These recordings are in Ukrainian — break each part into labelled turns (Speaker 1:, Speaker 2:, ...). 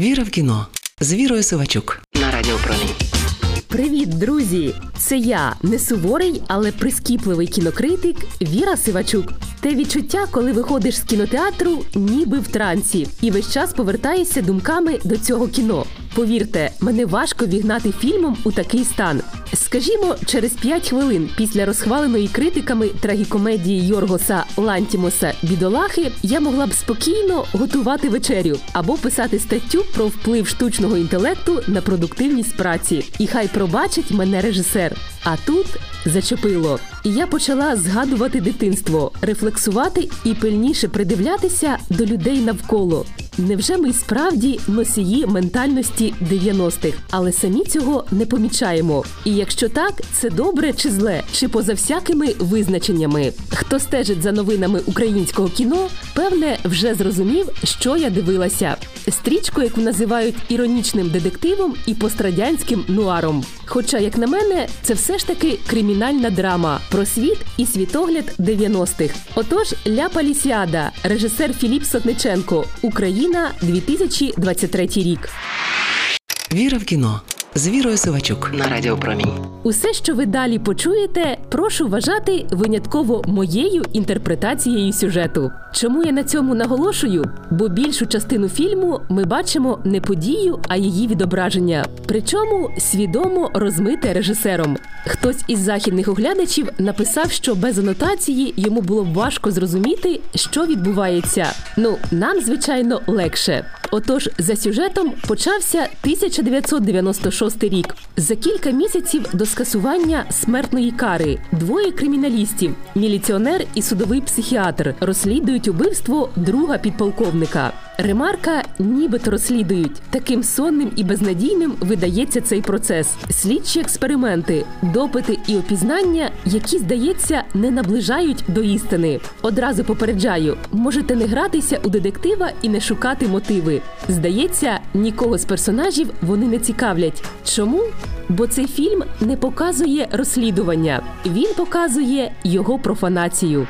Speaker 1: Віра в кіно з Вірою Сивачук на Радіо Промінь.
Speaker 2: Привіт, друзі! Це я не суворий, але прискіпливий кінокритик Віра Сивачук. Те відчуття, коли виходиш з кінотеатру, ніби в трансі, і весь час повертаєшся думками до цього кіно. Повірте, мене важко вігнати фільмом у такий стан. Скажімо, через 5 хвилин після розхваленої критиками трагікомедії Йоргоса Лантімоса Бідолахи я могла б спокійно готувати вечерю або писати статтю про вплив штучного інтелекту на продуктивність праці. І хай пробачить мене режисер. А тут зачепило. І я почала згадувати дитинство, рефлексувати і пильніше придивлятися до людей навколо. Невже ми справді носії ментальності 90-х, але самі цього не помічаємо? І якщо так, це добре чи зле, чи поза всякими визначеннями? Хто стежить за новинами українського кіно, певне, вже зрозумів, що я дивилася. Стрічку, яку називають іронічним детективом і пострадянським нуаром. Хоча, як на мене, це все ж таки кримінальна драма про світ і світогляд 90-х. Отож, Ля Палісіада, режисер Філіп Сотниченко, Україна, 2023 рік.
Speaker 1: Віра в кіно з Вірою Сивачук на радіопромінь.
Speaker 2: Усе, що ви далі почуєте, прошу вважати винятково моєю інтерпретацією сюжету. Чому я на цьому наголошую? Бо більшу частину фільму ми бачимо не подію, а її відображення. Причому свідомо розмите режисером. Хтось із західних оглядачів написав, що без анотації йому було важко зрозуміти, що відбувається. Ну нам, звичайно, легше. Отож, за сюжетом почався 1996 рік. За кілька місяців до скасування смертної кари двоє криміналістів, міліціонер і судовий психіатр, розслідують убивство друга підполковника. Ремарка нібито розслідують. Таким сонним і безнадійним видається цей процес. Слідчі експерименти, допити і опізнання, які, здається, не наближають до істини. Одразу попереджаю, можете не гратися у детектива і не шукати мотиви. Здається, нікого з персонажів вони не цікавлять. Чому? Бо цей фільм не показує розслідування, він показує його профанацію.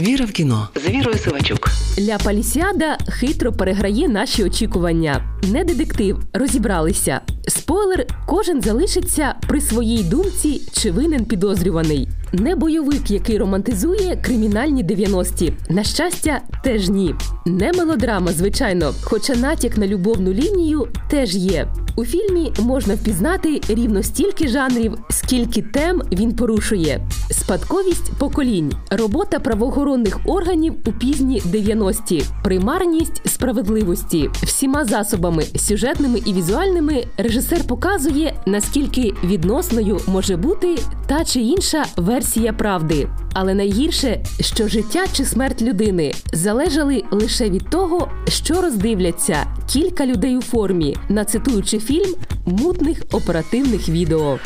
Speaker 1: Віра в кіно з Вірою Сивачук.
Speaker 2: Ля Палісіада хитро переграє наші очікування. Не детектив, розібралися. Спойлер, кожен залишиться при своїй думці, чи винен підозрюваний. Не бойовик, який романтизує кримінальні 90-ті. На щастя, теж ні. Не мелодрама, звичайно, хоча натяк на любовну лінію теж є. У фільмі можна впізнати рівно стільки жанрів, скільки тем він порушує: спадковість поколінь, робота правоохоронних органів у пізні 90-ті, примарність справедливості, всіма засобами, сюжетними і візуальними, режисер показує, наскільки відносною може бути та чи інша версія правди. Але найгірше, що життя чи смерть людини залежали лише від того, що роздивляться кілька людей у формі, нацитуючи фільм мутних оперативних відео.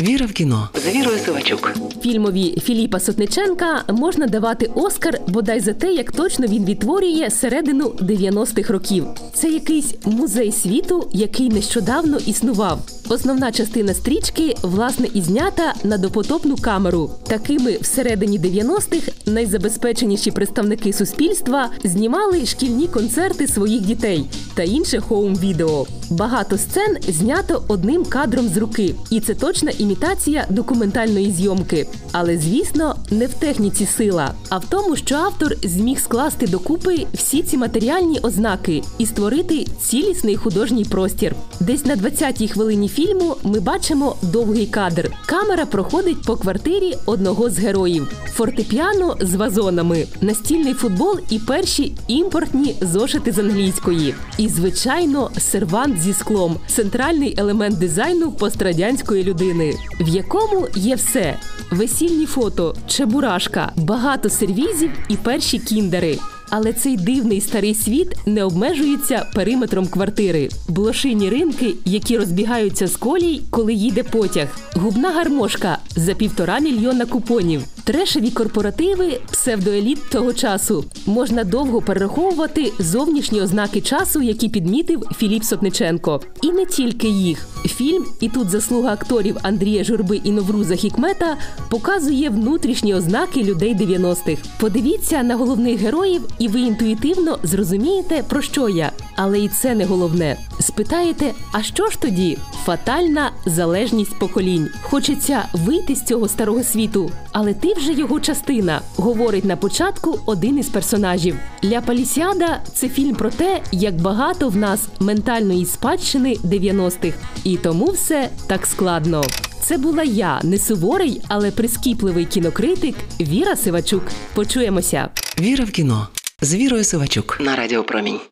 Speaker 1: Віра в кіно з Вірою Сивачук.
Speaker 2: Фільмові Філіпа Сотниченка можна давати Оскар бодай за те, як точно він відтворює середину 90-х років. Це якийсь музей світу, який нещодавно існував. Основна частина стрічки власне і знята на допотопну камеру. Такими всередині 90-х найзабезпеченіші представники суспільства знімали шкільні концерти своїх дітей та інше хоум-відео. Багато сцен знято одним кадром з руки, і це точна імітація документальної зйомки. Але звісно, не в техніці сила, а в тому, що автор зміг скласти докупи всі ці матеріальні ознаки і створити цілісний художній простір. Десь на 20-й хвилині фільму ми бачимо довгий кадр. Камера проходить по квартирі одного з героїв: фортепіано з вазонами, настільний футбол і перші імпортні зошити з англійської. І, звичайно, сервант зі склом. Центральний елемент дизайну пострадянської людини, в якому є все: весільні фото, чебурашка, багато сервізів і перші кіндери. Але цей дивний старий світ не обмежується периметром квартири, блошині ринки, які розбігаються з колій, коли їде потяг, губна гармошка за півтора мільйона купонів, Трешеві корпоративи псевдоеліт того часу. Можна довго перераховувати зовнішні ознаки часу, які підмітив Філіп Сотниченко. І не тільки їх. Фільм, і тут заслуга акторів Андрія Журби і Новруза Хікмета показує внутрішні ознаки людей 90-х. Подивіться на головних героїв, і ви інтуїтивно зрозумієте, про що я. Але і це не головне. Спитаєте, а що ж тоді? Фатальна залежність поколінь. Хочеться вийти з цього старого світу, але ти вже його частина, говорить на початку один із персонажів. Ля Палісіада це фільм про те, як багато в нас ментальної спадщини 90-х. І тому все так складно. Це була я, не суворий, але прискіпливий кінокритик Віра Сивачук. Почуємося.
Speaker 1: Віра в кіно з Вірою Сивачук на Радіо Промінь.